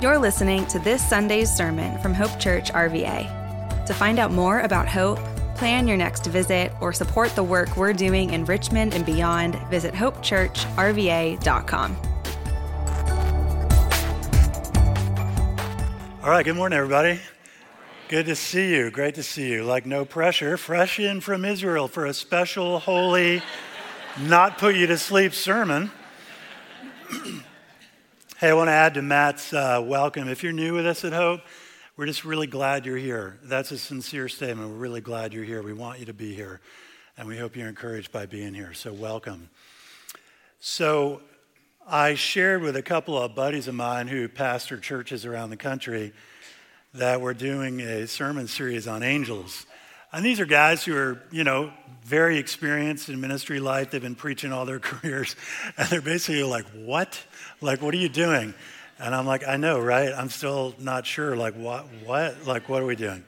You're listening to this Sunday's sermon from Hope Church RVA. To find out more about Hope, plan your next visit, or support the work we're doing in Richmond and beyond, visit hopechurchrva.com. All right, good morning, everybody. Good to see you. Great to see you. Like, no pressure. Fresh in from Israel for a special, holy, not put you to sleep sermon. hey, I want to add to Matt's uh, welcome. If you're new with us at Hope, we're just really glad you're here. That's a sincere statement. We're really glad you're here. We want you to be here, and we hope you're encouraged by being here. So, welcome. So, I shared with a couple of buddies of mine who pastor churches around the country that we're doing a sermon series on angels. And these are guys who are, you know, very experienced in ministry life. They've been preaching all their careers. And they're basically like, what? Like, what are you doing? And I'm like, I know, right? I'm still not sure. Like, what? What? Like, what are we doing?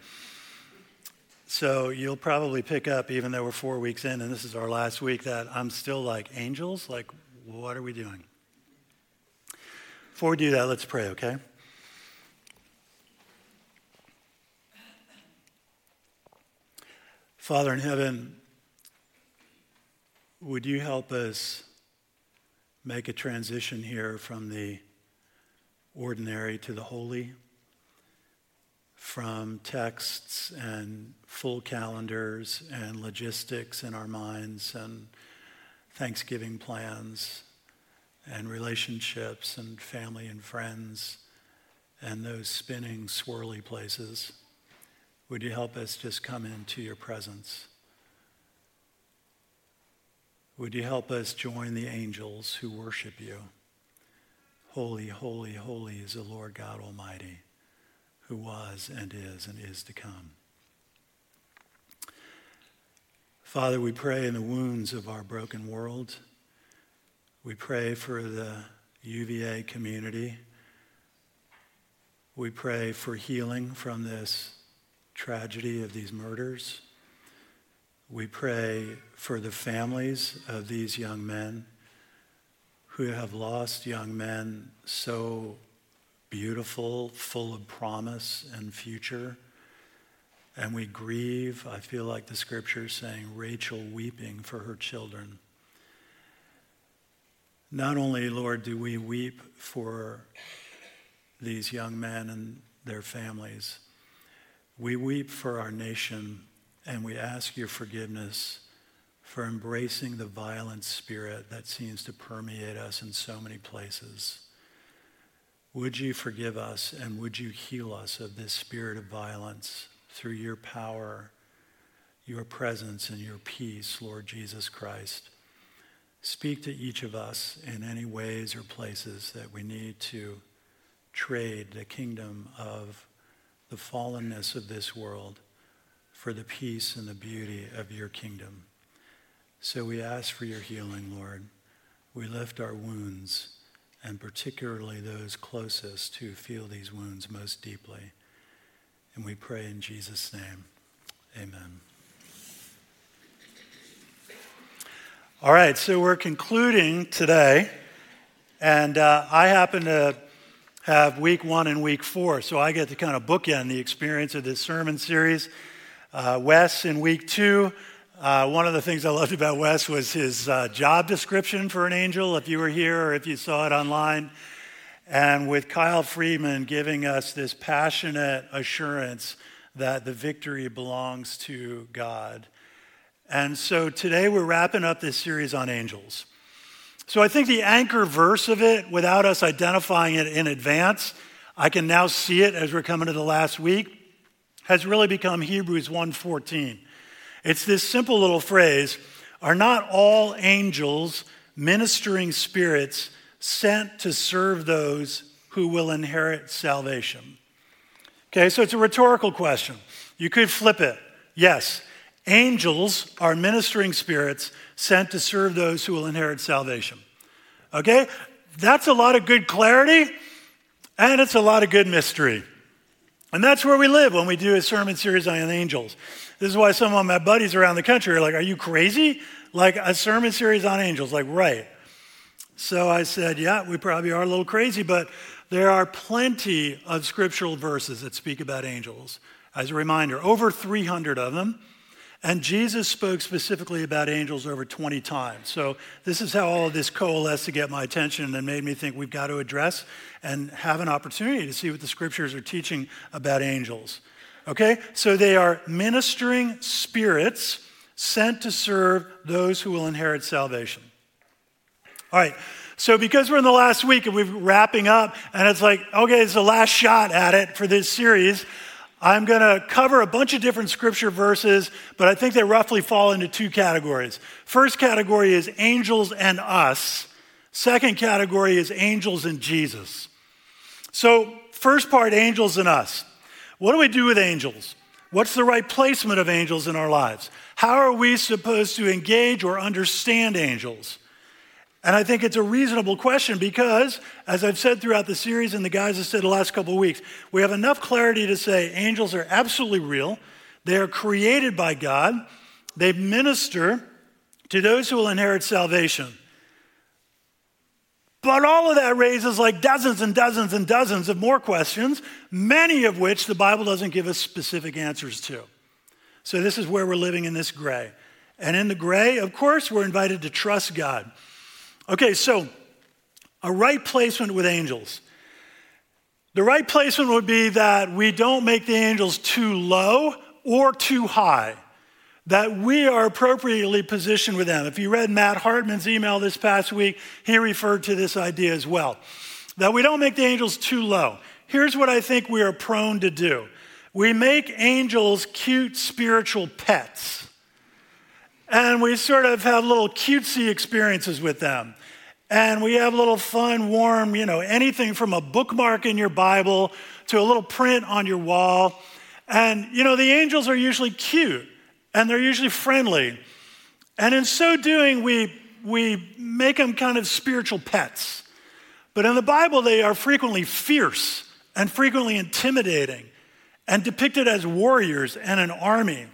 So you'll probably pick up, even though we're four weeks in and this is our last week, that I'm still like, angels? Like, what are we doing? Before we do that, let's pray, okay? Father in heaven, would you help us make a transition here from the ordinary to the holy, from texts and full calendars and logistics in our minds and Thanksgiving plans and relationships and family and friends and those spinning, swirly places. Would you help us just come into your presence? Would you help us join the angels who worship you? Holy, holy, holy is the Lord God Almighty, who was and is and is to come. Father, we pray in the wounds of our broken world. We pray for the UVA community. We pray for healing from this tragedy of these murders. We pray for the families of these young men who have lost young men so beautiful, full of promise and future. And we grieve, I feel like the scripture is saying, Rachel weeping for her children. Not only, Lord, do we weep for these young men and their families, we weep for our nation and we ask your forgiveness for embracing the violent spirit that seems to permeate us in so many places. Would you forgive us and would you heal us of this spirit of violence through your power, your presence, and your peace, Lord Jesus Christ? Speak to each of us in any ways or places that we need to trade the kingdom of the fallenness of this world for the peace and the beauty of your kingdom. So we ask for your healing, Lord. We lift our wounds, and particularly those closest who feel these wounds most deeply. And we pray in Jesus' name. Amen. All right, so we're concluding today, and uh, I happen to have week one and week four, so I get to kind of bookend the experience of this sermon series. Uh, Wes in week two, uh, one of the things I loved about Wes was his uh, job description for an angel, if you were here or if you saw it online. And with Kyle Friedman giving us this passionate assurance that the victory belongs to God. And so today we're wrapping up this series on angels. So I think the anchor verse of it, without us identifying it in advance, I can now see it as we're coming to the last week, has really become Hebrews 1:14. It's this simple little phrase, are not all angels ministering spirits sent to serve those who will inherit salvation? Okay, so it's a rhetorical question. You could flip it. Yes, Angels are ministering spirits sent to serve those who will inherit salvation. Okay? That's a lot of good clarity and it's a lot of good mystery. And that's where we live when we do a sermon series on angels. This is why some of my buddies around the country are like, Are you crazy? Like a sermon series on angels. Like, right. So I said, yeah, we probably are a little crazy, but there are plenty of scriptural verses that speak about angels. As a reminder, over 300 of them. And Jesus spoke specifically about angels over 20 times. So this is how all of this coalesced to get my attention and made me think we've got to address and have an opportunity to see what the scriptures are teaching about angels. Okay? So they are ministering spirits sent to serve those who will inherit salvation. All right. So because we're in the last week and we're wrapping up and it's like, okay, it's the last shot at it for this series, I'm going to cover a bunch of different scripture verses, but I think they roughly fall into two categories. First category is angels and us. Second category is angels and Jesus. So, first part, angels and us. What do we do with angels? What's the right placement of angels in our lives? How are we supposed to engage or understand angels? And I think it's a reasonable question because, as I've said throughout the series and the guys have said the last couple of weeks, we have enough clarity to say angels are absolutely real. They are created by God. They minister to those who will inherit salvation. But all of that raises like dozens and dozens and dozens of more questions, many of which the Bible doesn't give us specific answers to. So, this is where we're living in this gray. And in the gray, of course, we're invited to trust God. Okay, so a right placement with angels. The right placement would be that we don't make the angels too low or too high, that we are appropriately positioned with them. If you read Matt Hartman's email this past week, he referred to this idea as well. That we don't make the angels too low. Here's what I think we are prone to do we make angels cute spiritual pets. And we sort of have little cutesy experiences with them and we have little fun, warm, you know, anything from a bookmark in your Bible to a little print on your wall. And, you know, the angels are usually cute and they're usually friendly. And in so doing, we, we make them kind of spiritual pets. But in the Bible, they are frequently fierce and frequently intimidating and depicted as warriors and an army.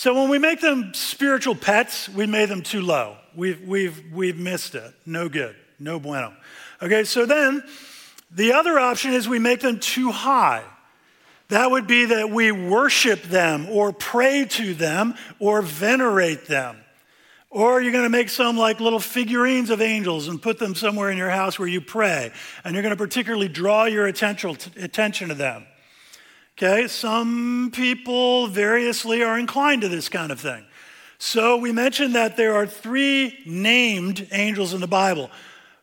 So when we make them spiritual pets, we made them too low. We've, we've, we've missed it. No good. No bueno. Okay, so then the other option is we make them too high. That would be that we worship them or pray to them or venerate them. Or you're going to make some like little figurines of angels and put them somewhere in your house where you pray. And you're going to particularly draw your attention to them. Okay, some people variously are inclined to this kind of thing. So we mentioned that there are three named angels in the Bible.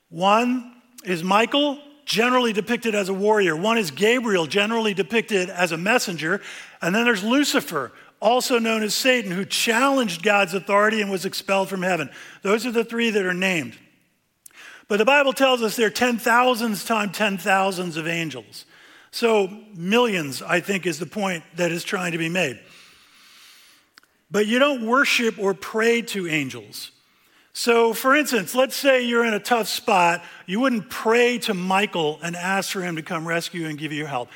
One is Michael, generally depicted as a warrior. One is Gabriel, generally depicted as a messenger. And then there's Lucifer, also known as Satan, who challenged God's authority and was expelled from heaven. Those are the three that are named. But the Bible tells us there are ten thousands times ten thousands of angels. So millions, I think, is the point that is trying to be made. But you don't worship or pray to angels. So, for instance, let's say you're in a tough spot. You wouldn't pray to Michael and ask for him to come rescue and give you help.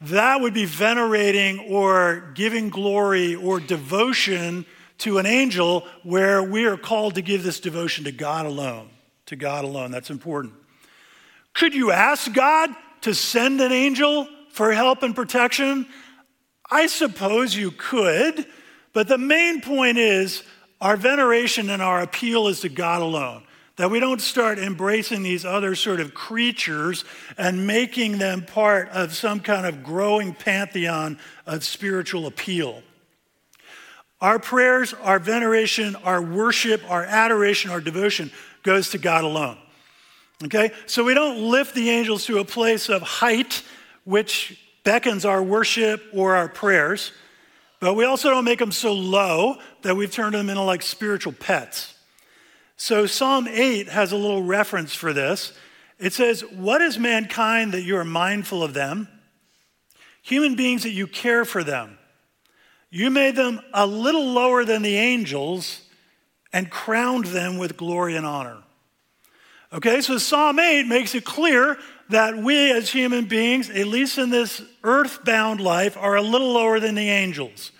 That would be venerating or giving glory or devotion to an angel where we are called to give this devotion to God alone. To God alone. That's important. Could you ask God to send an angel for help and protection? I suppose you could. But the main point is our veneration and our appeal is to God alone. That we don't start embracing these other sort of creatures and making them part of some kind of growing pantheon of spiritual appeal. Our prayers, our veneration, our worship, our adoration, our devotion goes to God alone. Okay? So we don't lift the angels to a place of height, which beckons our worship or our prayers. But we also don't make them so low that we've turned them into like spiritual pets. So Psalm 8 has a little reference for this. It says, What is mankind that you are mindful of them? Human beings that you care for them. You made them a little lower than the angels and crowned them with glory and honor. Okay, so Psalm 8 makes it clear that we as human beings, at least in this earthbound life, are a little lower than the angels.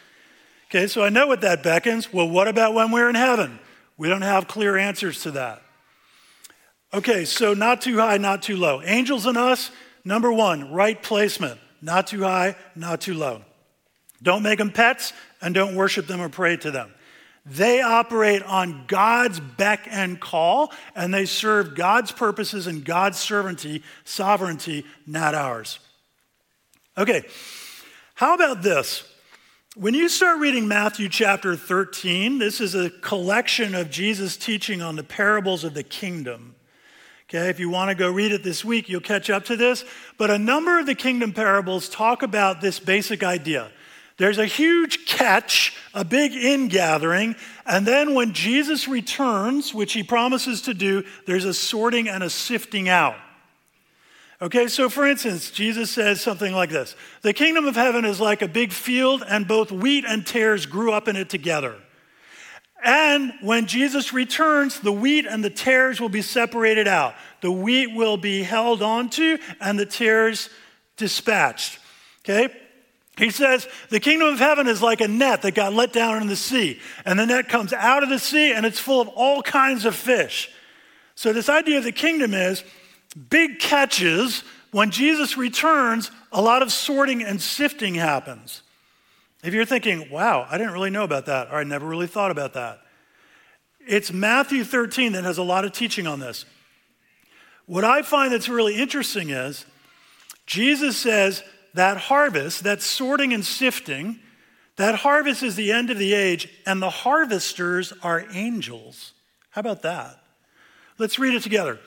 Okay, so I know what that beckons. Well, what about when we're in heaven? We don't have clear answers to that. Okay, so not too high, not too low. Angels and us, number one, right placement. Not too high, not too low. Don't make them pets and don't worship them or pray to them. They operate on God's beck and call, and they serve God's purposes and God's sovereignty, sovereignty, not ours. Okay, how about this? When you start reading Matthew chapter 13, this is a collection of Jesus' teaching on the parables of the kingdom. Okay, if you want to go read it this week, you'll catch up to this. But a number of the kingdom parables talk about this basic idea there's a huge catch, a big ingathering, and then when Jesus returns, which he promises to do, there's a sorting and a sifting out. Okay, so for instance, Jesus says something like this The kingdom of heaven is like a big field, and both wheat and tares grew up in it together. And when Jesus returns, the wheat and the tares will be separated out. The wheat will be held onto, and the tares dispatched. Okay? He says, the kingdom of heaven is like a net that got let down in the sea. And the net comes out of the sea and it's full of all kinds of fish. So, this idea of the kingdom is big catches. When Jesus returns, a lot of sorting and sifting happens. If you're thinking, wow, I didn't really know about that, or I never really thought about that, it's Matthew 13 that has a lot of teaching on this. What I find that's really interesting is Jesus says, that harvest, that sorting and sifting, that harvest is the end of the age, and the harvesters are angels. How about that? Let's read it together.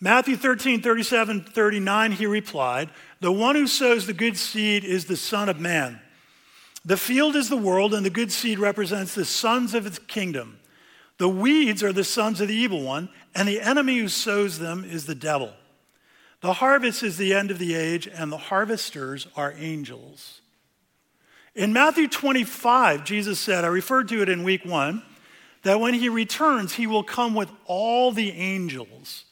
Matthew 13, 37, 39, he replied, The one who sows the good seed is the Son of Man. The field is the world, and the good seed represents the sons of its kingdom. The weeds are the sons of the evil one, and the enemy who sows them is the devil. The harvest is the end of the age, and the harvesters are angels. In Matthew 25, Jesus said, I referred to it in week one, that when he returns, he will come with all the angels.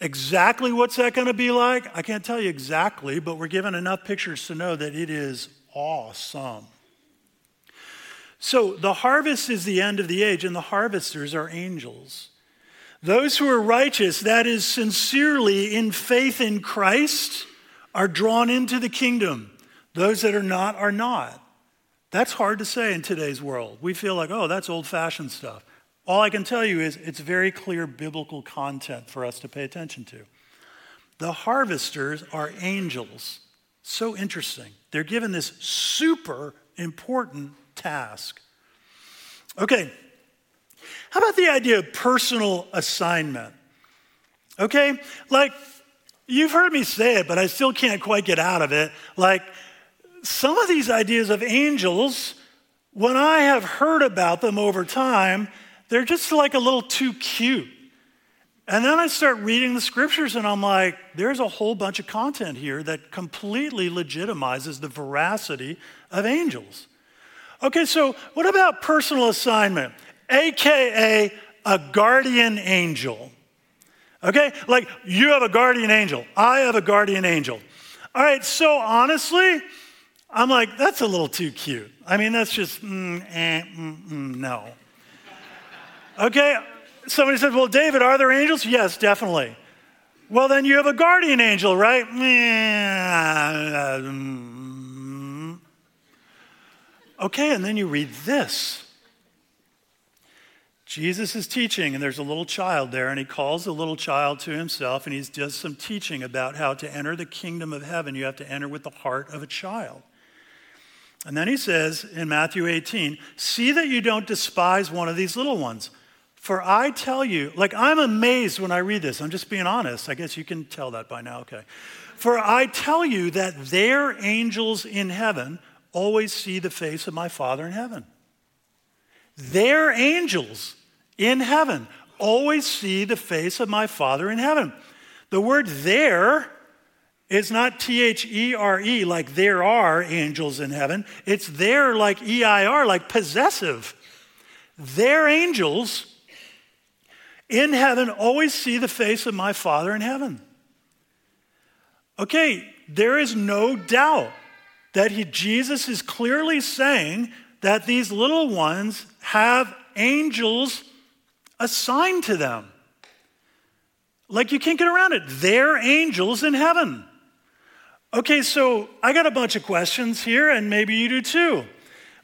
Exactly what's that going to be like? I can't tell you exactly, but we're given enough pictures to know that it is awesome. So the harvest is the end of the age, and the harvesters are angels. Those who are righteous, that is, sincerely in faith in Christ, are drawn into the kingdom. Those that are not are not. That's hard to say in today's world. We feel like, oh, that's old fashioned stuff. All I can tell you is it's very clear biblical content for us to pay attention to. The harvesters are angels. So interesting. They're given this super important task. Okay, how about the idea of personal assignment? Okay? Like, you've heard me say it, but I still can't quite get out of it. Like, some of these ideas of angels, when I have heard about them over time, they're just like a little too cute. And then I start reading the scriptures and I'm like, there's a whole bunch of content here that completely legitimizes the veracity of angels. Okay, so what about personal assignment? AKA a guardian angel. Okay? Like you have a guardian angel. I have a guardian angel. All right, so honestly, I'm like, that's a little too cute. I mean, that's just, mm, eh, mm, mm, no. Okay, somebody said, well, David, are there angels? Yes, definitely. Well, then you have a guardian angel, right? Mm. Okay, and then you read this. Jesus is teaching, and there's a little child there, and he calls the little child to himself, and he does some teaching about how to enter the kingdom of heaven. You have to enter with the heart of a child. And then he says in Matthew 18, See that you don't despise one of these little ones. For I tell you, like I'm amazed when I read this. I'm just being honest. I guess you can tell that by now. Okay. For I tell you that their angels in heaven always see the face of my Father in heaven. Their angels in heaven always see the face of my Father in heaven. The word there is not T H E R E, like there are angels in heaven. It's there, like E I R, like possessive. Their angels in heaven always see the face of my Father in heaven. Okay, there is no doubt that he, Jesus is clearly saying that these little ones have angels assigned to them. Like you can't get around it. They're angels in heaven. Okay, so I got a bunch of questions here, and maybe you do too.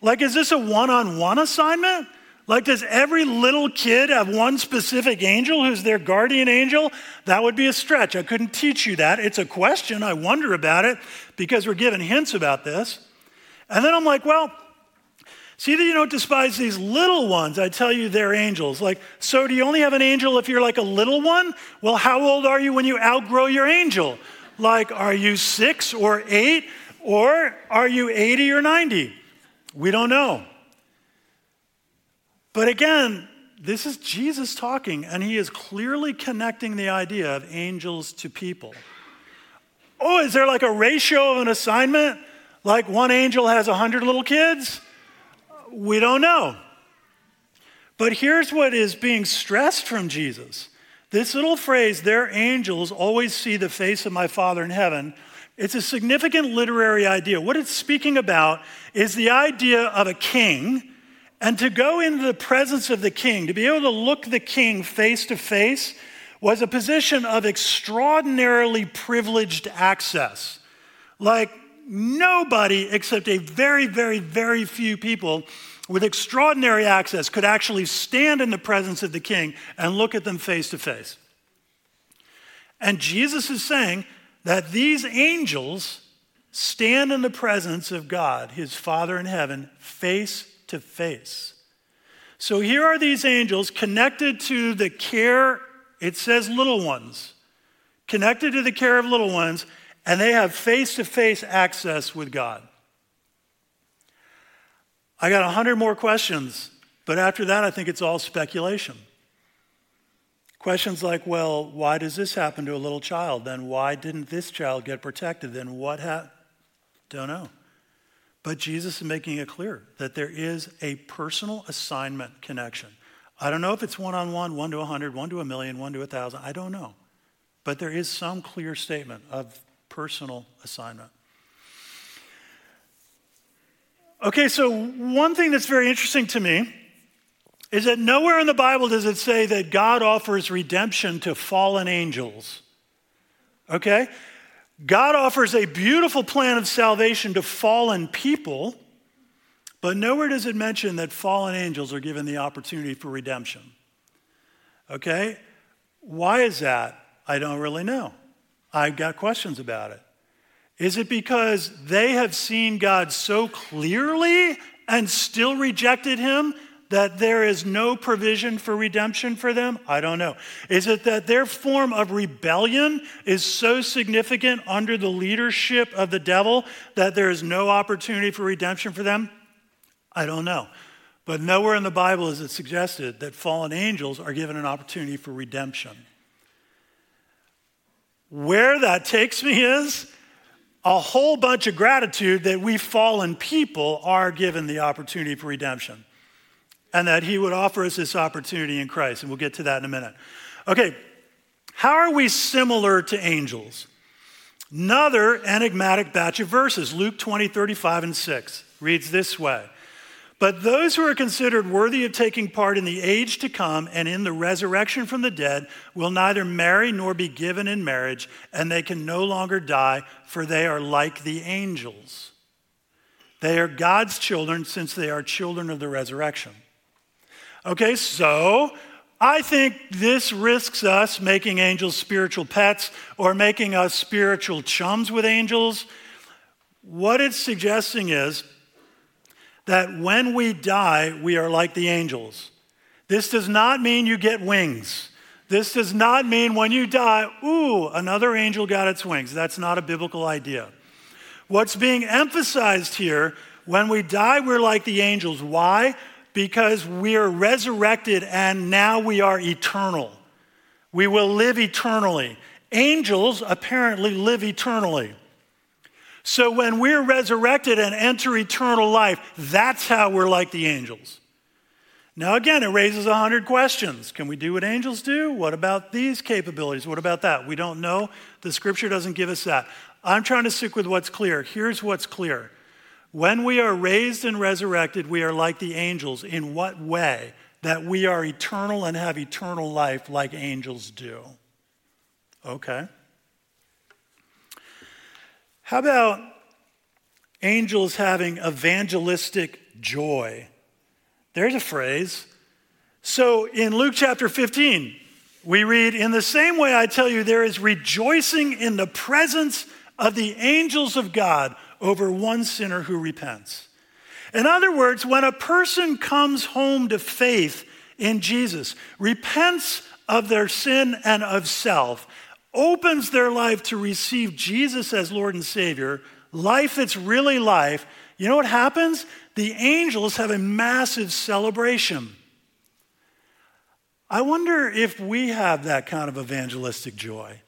Like, is this a one on one assignment? Like, does every little kid have one specific angel who's their guardian angel? That would be a stretch. I couldn't teach you that. It's a question. I wonder about it because we're given hints about this. And then I'm like, well, see that you don't despise these little ones. I tell you they're angels. Like, so do you only have an angel if you're like a little one? Well, how old are you when you outgrow your angel? Like, are you six or eight? Or are you 80 or 90? We don't know. But again, this is Jesus talking, and he is clearly connecting the idea of angels to people. Oh, is there like a ratio of an assignment? Like one angel has 100 little kids? We don't know. But here's what is being stressed from Jesus this little phrase, their angels always see the face of my Father in heaven. It's a significant literary idea. What it's speaking about is the idea of a king and to go into the presence of the king, to be able to look the king face to face, was a position of extraordinarily privileged access. Like nobody except a very, very, very few people with extraordinary access could actually stand in the presence of the king and look at them face to face. And Jesus is saying that these angels stand in the presence of God, his Father in heaven, face to face. So here are these angels connected to the care, it says little ones, connected to the care of little ones, and they have face to face access with God. I got a hundred more questions, but after that, I think it's all speculation. Questions like, well, why does this happen to a little child? Then why didn't this child get protected? Then what happened? Don't know. But Jesus is making it clear that there is a personal assignment connection. I don't know if it's one on one, one to a hundred, one to a million, one to a thousand. I don't know. But there is some clear statement of personal assignment. Okay, so one thing that's very interesting to me is that nowhere in the Bible does it say that God offers redemption to fallen angels. Okay? God offers a beautiful plan of salvation to fallen people, but nowhere does it mention that fallen angels are given the opportunity for redemption. Okay? Why is that? I don't really know. I've got questions about it. Is it because they have seen God so clearly and still rejected him that there is no provision for redemption for them? I don't know. Is it that their form of rebellion is so significant under the leadership of the devil that there is no opportunity for redemption for them? I don't know. But nowhere in the Bible is it suggested that fallen angels are given an opportunity for redemption. Where that takes me is a whole bunch of gratitude that we fallen people are given the opportunity for redemption and that he would offer us this opportunity in Christ. And we'll get to that in a minute. Okay, how are we similar to angels? Another enigmatic batch of verses, Luke 20, 35, and 6, reads this way. But those who are considered worthy of taking part in the age to come and in the resurrection from the dead will neither marry nor be given in marriage, and they can no longer die, for they are like the angels. They are God's children since they are children of the resurrection. Okay, so I think this risks us making angels spiritual pets or making us spiritual chums with angels. What it's suggesting is that when we die, we are like the angels. This does not mean you get wings. This does not mean when you die, ooh, another angel got its wings. That's not a biblical idea. What's being emphasized here, when we die, we're like the angels. Why? because we are resurrected and now we are eternal. We will live eternally. Angels apparently live eternally. So when we're resurrected and enter eternal life, that's how we're like the angels. Now, again, it raises a hundred questions. Can we do what angels do? What about these capabilities? What about that? We don't know. The scripture doesn't give us that. I'm trying to stick with what's clear. Here's what's clear when we are raised and resurrected, we are like the angels. In what way? That we are eternal and have eternal life like angels do. Okay. How about angels having evangelistic joy? There's a phrase. So in Luke chapter 15, we read, In the same way I tell you, there is rejoicing in the presence of the angels of God over one sinner who repents. In other words, when a person comes home to faith in Jesus, repents of their sin and of self, opens their life to receive Jesus as Lord and Savior, life that's really life, you know what happens? The angels have a massive celebration. I wonder if we have that kind of evangelistic joy.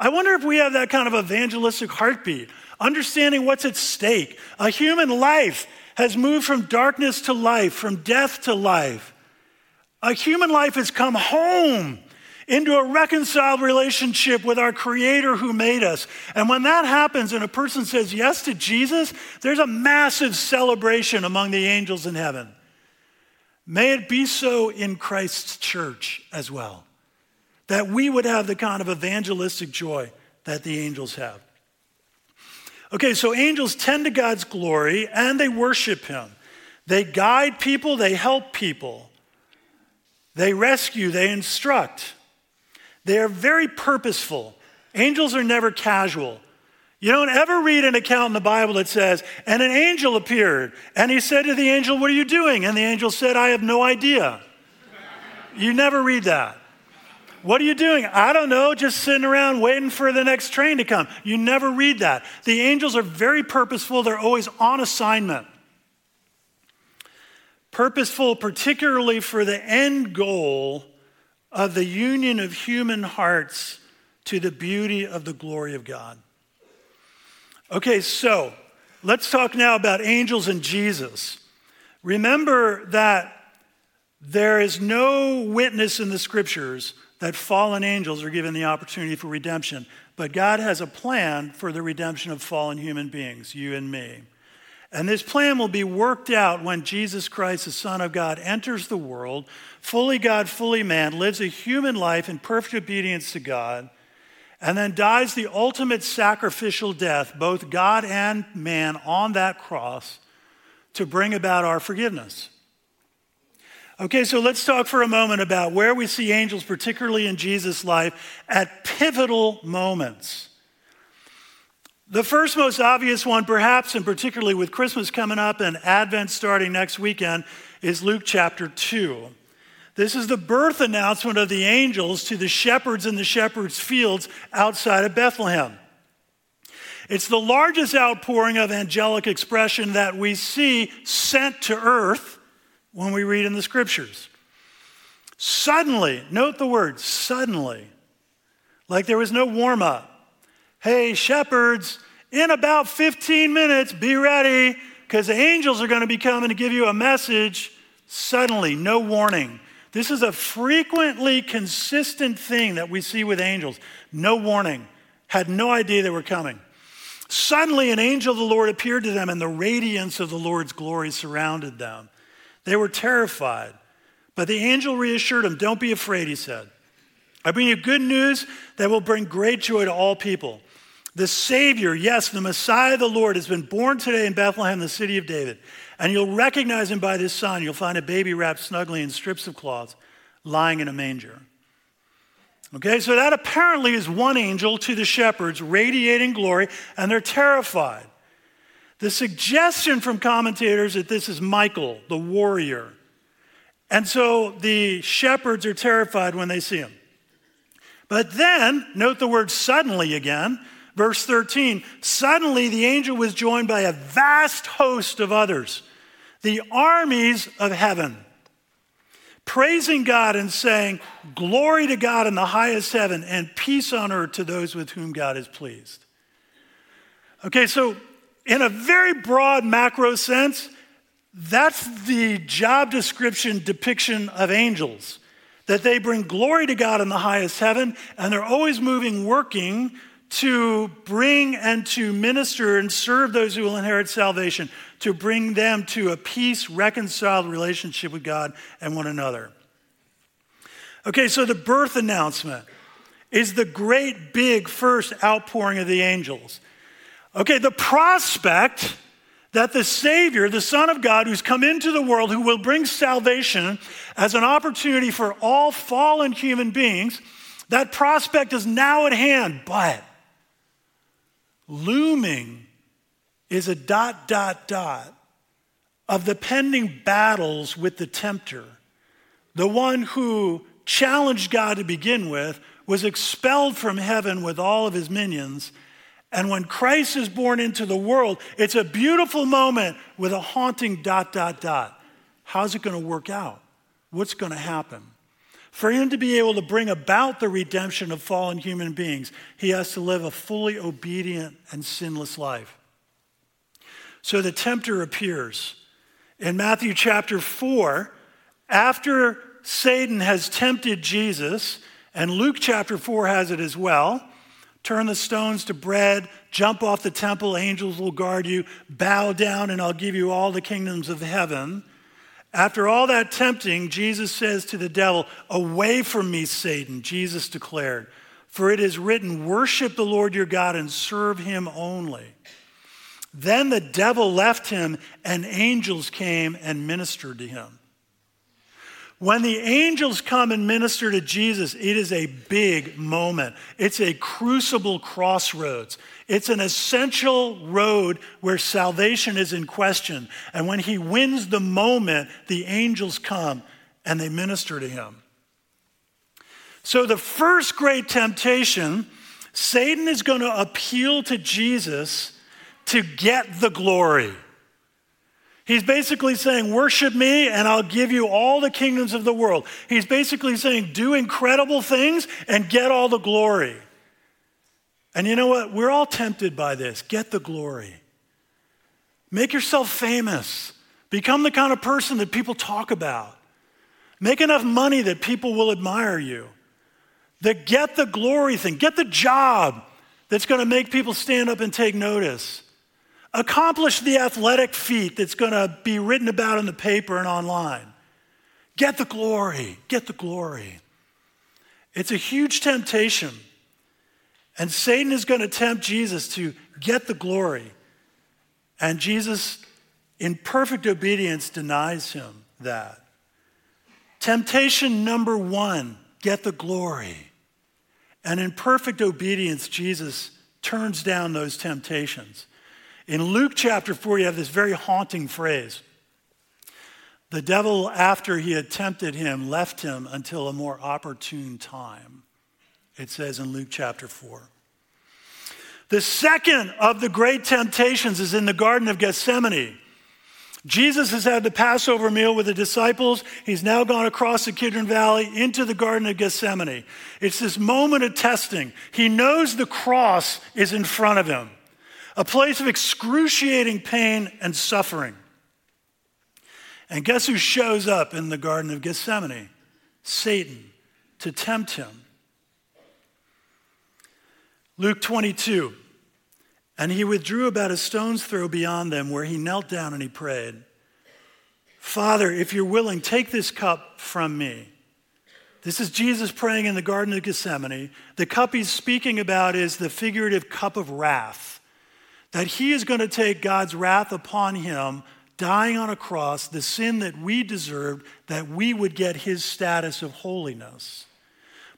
I wonder if we have that kind of evangelistic heartbeat, understanding what's at stake. A human life has moved from darkness to life, from death to life. A human life has come home into a reconciled relationship with our Creator who made us. And when that happens and a person says yes to Jesus, there's a massive celebration among the angels in heaven. May it be so in Christ's church as well, that we would have the kind of evangelistic joy that the angels have. Okay, so angels tend to God's glory and they worship Him. They guide people, they help people, they rescue, they instruct. They are very purposeful. Angels are never casual. You don't ever read an account in the Bible that says, and an angel appeared, and he said to the angel, What are you doing? And the angel said, I have no idea. You never read that. What are you doing? I don't know, just sitting around waiting for the next train to come. You never read that. The angels are very purposeful, they're always on assignment. Purposeful, particularly for the end goal of the union of human hearts to the beauty of the glory of God. Okay, so let's talk now about angels and Jesus. Remember that there is no witness in the scriptures that fallen angels are given the opportunity for redemption, but God has a plan for the redemption of fallen human beings, you and me. And this plan will be worked out when Jesus Christ, the Son of God, enters the world, fully God, fully man, lives a human life in perfect obedience to God and then dies the ultimate sacrificial death, both God and man, on that cross to bring about our forgiveness. Okay, so let's talk for a moment about where we see angels, particularly in Jesus' life, at pivotal moments. The first most obvious one, perhaps, and particularly with Christmas coming up and Advent starting next weekend, is Luke chapter 2. This is the birth announcement of the angels to the shepherds in the shepherds' fields outside of Bethlehem. It's the largest outpouring of angelic expression that we see sent to earth when we read in the scriptures. Suddenly, note the word suddenly, like there was no warm up. Hey, shepherds, in about 15 minutes, be ready because the angels are going to be coming to give you a message. Suddenly, no warning. This is a frequently consistent thing that we see with angels. No warning, had no idea they were coming. Suddenly, an angel of the Lord appeared to them, and the radiance of the Lord's glory surrounded them. They were terrified. But the angel reassured them, Don't be afraid, he said. I bring you good news that will bring great joy to all people. The Savior, yes, the Messiah, the Lord, has been born today in Bethlehem, the city of David. And you'll recognize him by this sign. You'll find a baby wrapped snugly in strips of cloth, lying in a manger. Okay, so that apparently is one angel to the shepherds, radiating glory, and they're terrified. The suggestion from commentators that this is Michael, the warrior. And so the shepherds are terrified when they see him. But then, note the word suddenly again. Verse 13 Suddenly the angel was joined by a vast host of others, the armies of heaven, praising God and saying, Glory to God in the highest heaven, and peace on earth to those with whom God is pleased. Okay, so in a very broad macro sense, that's the job description depiction of angels that they bring glory to God in the highest heaven, and they're always moving, working to bring and to minister and serve those who will inherit salvation, to bring them to a peace, reconciled relationship with God and one another. Okay, so the birth announcement. is the great big first outpouring of the angels. Okay, the prospect that the Savior, the Son of God, who's come into the world, who will bring salvation as an opportunity for all fallen human beings, that prospect is now at hand. But looming is a dot, dot, dot of the pending battles with the tempter, the one who challenged God to begin with, was expelled from heaven with all of his minions. And when Christ is born into the world, it's a beautiful moment with a haunting dot, dot, dot. How's it going to work out? What's going to happen? For him to be able to bring about the redemption of fallen human beings, he has to live a fully obedient and sinless life. So the tempter appears. In Matthew chapter 4, after Satan has tempted Jesus, and Luke chapter 4 has it as well. Turn the stones to bread, jump off the temple, angels will guard you, bow down, and I'll give you all the kingdoms of heaven. After all that tempting, Jesus says to the devil, Away from me, Satan, Jesus declared, for it is written, Worship the Lord your God and serve him only. Then the devil left him, and angels came and ministered to him. When the angels come and minister to Jesus, it is a big moment. It's a crucible crossroads. It's an essential road where salvation is in question. And when he wins the moment, the angels come and they minister to him. So, the first great temptation, Satan is going to appeal to Jesus to get the glory. He's basically saying, Worship me, and I'll give you all the kingdoms of the world. He's basically saying, Do incredible things and get all the glory. And you know what? We're all tempted by this. Get the glory. Make yourself famous. Become the kind of person that people talk about. Make enough money that people will admire you. The get the glory thing, get the job that's going to make people stand up and take notice. Accomplish the athletic feat that's going to be written about in the paper and online. Get the glory. Get the glory. It's a huge temptation. And Satan is going to tempt Jesus to get the glory. And Jesus, in perfect obedience, denies him that. Temptation number one get the glory. And in perfect obedience, Jesus turns down those temptations. In Luke chapter 4, you have this very haunting phrase. The devil, after he had tempted him, left him until a more opportune time. It says in Luke chapter 4. The second of the great temptations is in the Garden of Gethsemane. Jesus has had the Passover meal with the disciples. He's now gone across the Kidron Valley into the Garden of Gethsemane. It's this moment of testing. He knows the cross is in front of him a place of excruciating pain and suffering. And guess who shows up in the Garden of Gethsemane? Satan, to tempt him. Luke 22. And he withdrew about a stone's throw beyond them, where he knelt down and he prayed, Father, if you're willing, take this cup from me. This is Jesus praying in the Garden of Gethsemane. The cup he's speaking about is the figurative cup of wrath that he is going to take God's wrath upon him, dying on a cross, the sin that we deserved, that we would get his status of holiness.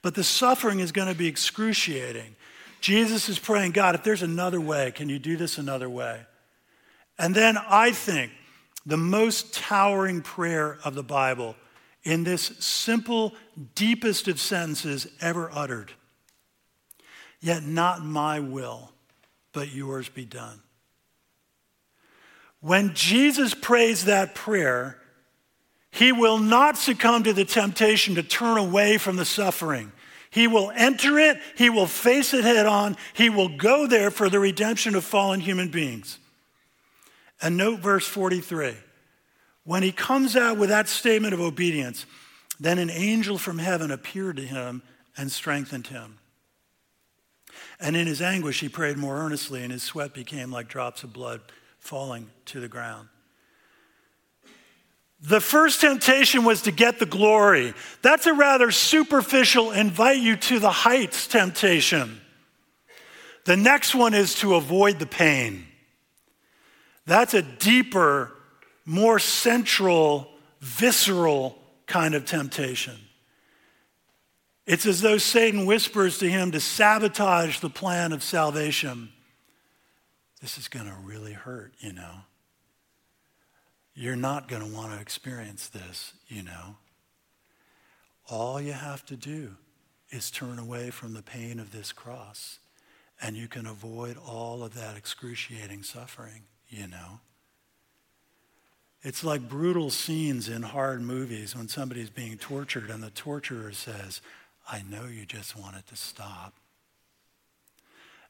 But the suffering is going to be excruciating. Jesus is praying, God, if there's another way, can you do this another way? And then I think the most towering prayer of the Bible in this simple, deepest of sentences ever uttered. Yet not my will, but yours be done. When Jesus prays that prayer, he will not succumb to the temptation to turn away from the suffering. He will enter it, he will face it head on, he will go there for the redemption of fallen human beings. And note verse 43. When he comes out with that statement of obedience, then an angel from heaven appeared to him and strengthened him. And in his anguish, he prayed more earnestly, and his sweat became like drops of blood falling to the ground. The first temptation was to get the glory. That's a rather superficial, invite you to the heights temptation. The next one is to avoid the pain. That's a deeper, more central, visceral kind of temptation. It's as though Satan whispers to him to sabotage the plan of salvation. This is going to really hurt, you know. You're not going to want to experience this, you know. All you have to do is turn away from the pain of this cross, and you can avoid all of that excruciating suffering, you know. It's like brutal scenes in hard movies when somebody's being tortured and the torturer says, I know you just want it to stop.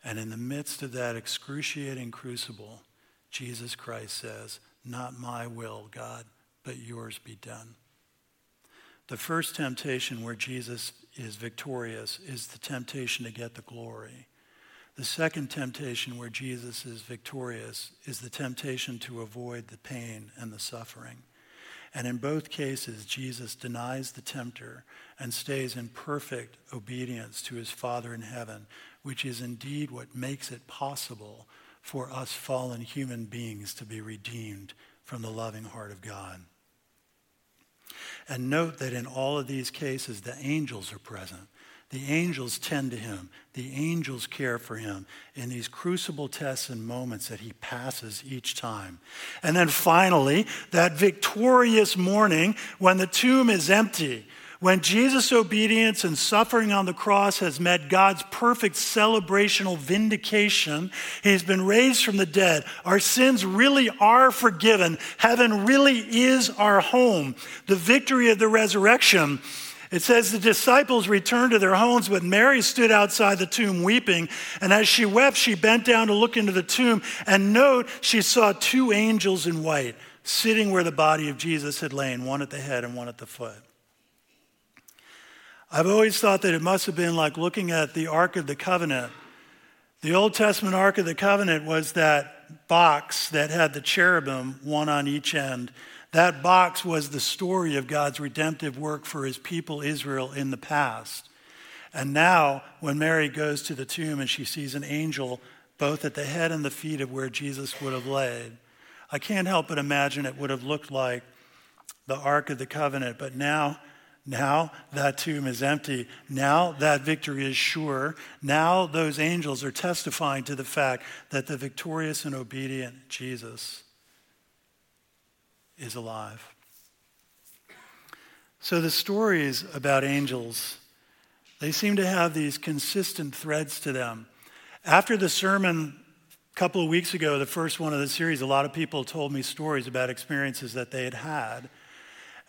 And in the midst of that excruciating crucible, Jesus Christ says, Not my will, God, but yours be done. The first temptation where Jesus is victorious is the temptation to get the glory. The second temptation where Jesus is victorious is the temptation to avoid the pain and the suffering. And in both cases, Jesus denies the tempter and stays in perfect obedience to his Father in heaven, which is indeed what makes it possible for us fallen human beings to be redeemed from the loving heart of God. And note that in all of these cases, the angels are present. The angels tend to him. The angels care for him in these crucible tests and moments that he passes each time. And then finally, that victorious morning when the tomb is empty, when Jesus' obedience and suffering on the cross has met God's perfect celebrational vindication, he's been raised from the dead. Our sins really are forgiven. Heaven really is our home. The victory of the resurrection it says the disciples returned to their homes, but Mary stood outside the tomb weeping. And as she wept, she bent down to look into the tomb. And note, she saw two angels in white sitting where the body of Jesus had lain, one at the head and one at the foot. I've always thought that it must have been like looking at the Ark of the Covenant. The Old Testament Ark of the Covenant was that box that had the cherubim, one on each end that box was the story of God's redemptive work for his people Israel in the past. And now, when Mary goes to the tomb and she sees an angel both at the head and the feet of where Jesus would have laid, I can't help but imagine it would have looked like the Ark of the Covenant. But now, now that tomb is empty. Now that victory is sure. Now those angels are testifying to the fact that the victorious and obedient Jesus is alive. So the stories about angels, they seem to have these consistent threads to them. After the sermon a couple of weeks ago, the first one of the series, a lot of people told me stories about experiences that they had had.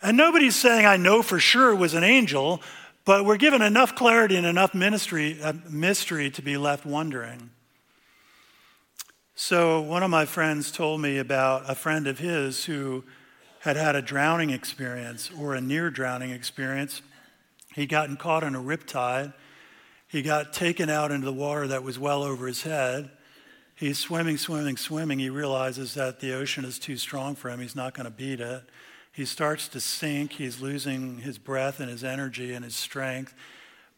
And nobody's saying, I know for sure it was an angel, but we're given enough clarity and enough ministry, uh, mystery to be left wondering. So, one of my friends told me about a friend of his who had had a drowning experience or a near drowning experience. He'd gotten caught in a riptide. He got taken out into the water that was well over his head. He's swimming, swimming, swimming. He realizes that the ocean is too strong for him. He's not going to beat it. He starts to sink. He's losing his breath and his energy and his strength.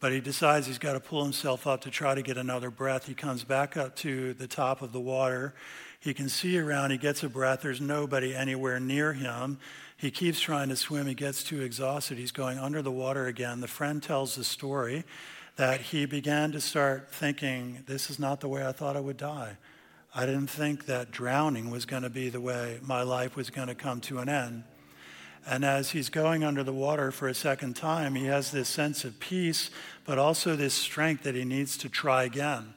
But he decides he's got to pull himself up to try to get another breath. He comes back up to the top of the water. He can see around, he gets a breath, there's nobody anywhere near him. He keeps trying to swim, he gets too exhausted, he's going under the water again. The friend tells the story that he began to start thinking, This is not the way I thought I would die. I didn't think that drowning was going to be the way my life was going to come to an end. And as he's going under the water for a second time, he has this sense of peace, but also this strength that he needs to try again.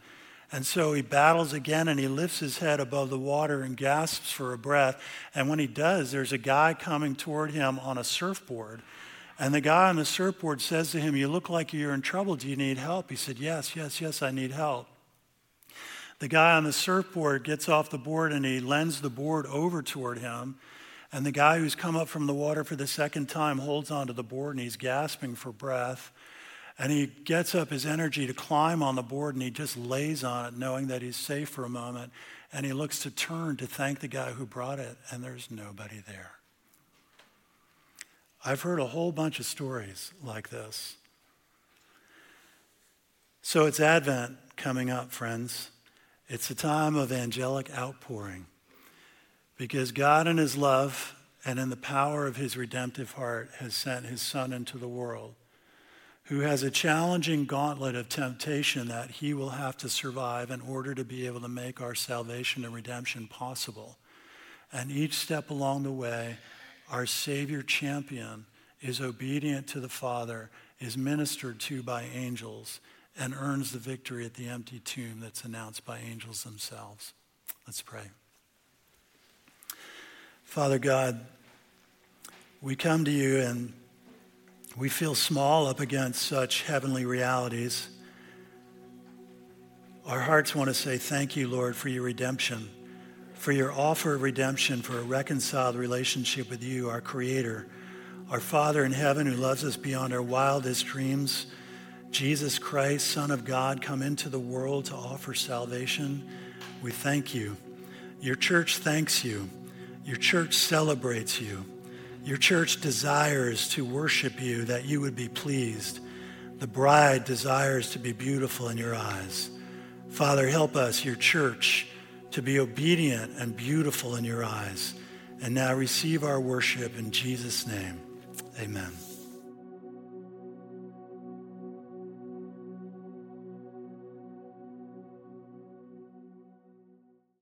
And so he battles again and he lifts his head above the water and gasps for a breath. And when he does, there's a guy coming toward him on a surfboard. And the guy on the surfboard says to him, You look like you're in trouble. Do you need help? He said, Yes, yes, yes, I need help. The guy on the surfboard gets off the board and he lends the board over toward him. And the guy who's come up from the water for the second time holds onto the board and he's gasping for breath. And he gets up his energy to climb on the board and he just lays on it, knowing that he's safe for a moment. And he looks to turn to thank the guy who brought it, and there's nobody there. I've heard a whole bunch of stories like this. So it's Advent coming up, friends. It's a time of angelic outpouring because God, in His love and in the power of His redemptive heart, has sent His Son into the world who has a challenging gauntlet of temptation that He will have to survive in order to be able to make our salvation and redemption possible. And each step along the way, our Savior champion is obedient to the Father, is ministered to by angels, and earns the victory at the empty tomb that's announced by angels themselves. Let's pray. Father God, we come to you and we feel small up against such heavenly realities. Our hearts want to say thank you, Lord, for your redemption, for your offer of redemption, for a reconciled relationship with you, our Creator, our Father in heaven who loves us beyond our wildest dreams Jesus Christ, Son of God, come into the world to offer salvation. We thank you. Your church thanks you. Your church celebrates you. Your church desires to worship you that you would be pleased. The bride desires to be beautiful in your eyes. Father, help us, your church, to be obedient and beautiful in your eyes. And now receive our worship in Jesus' name. Amen.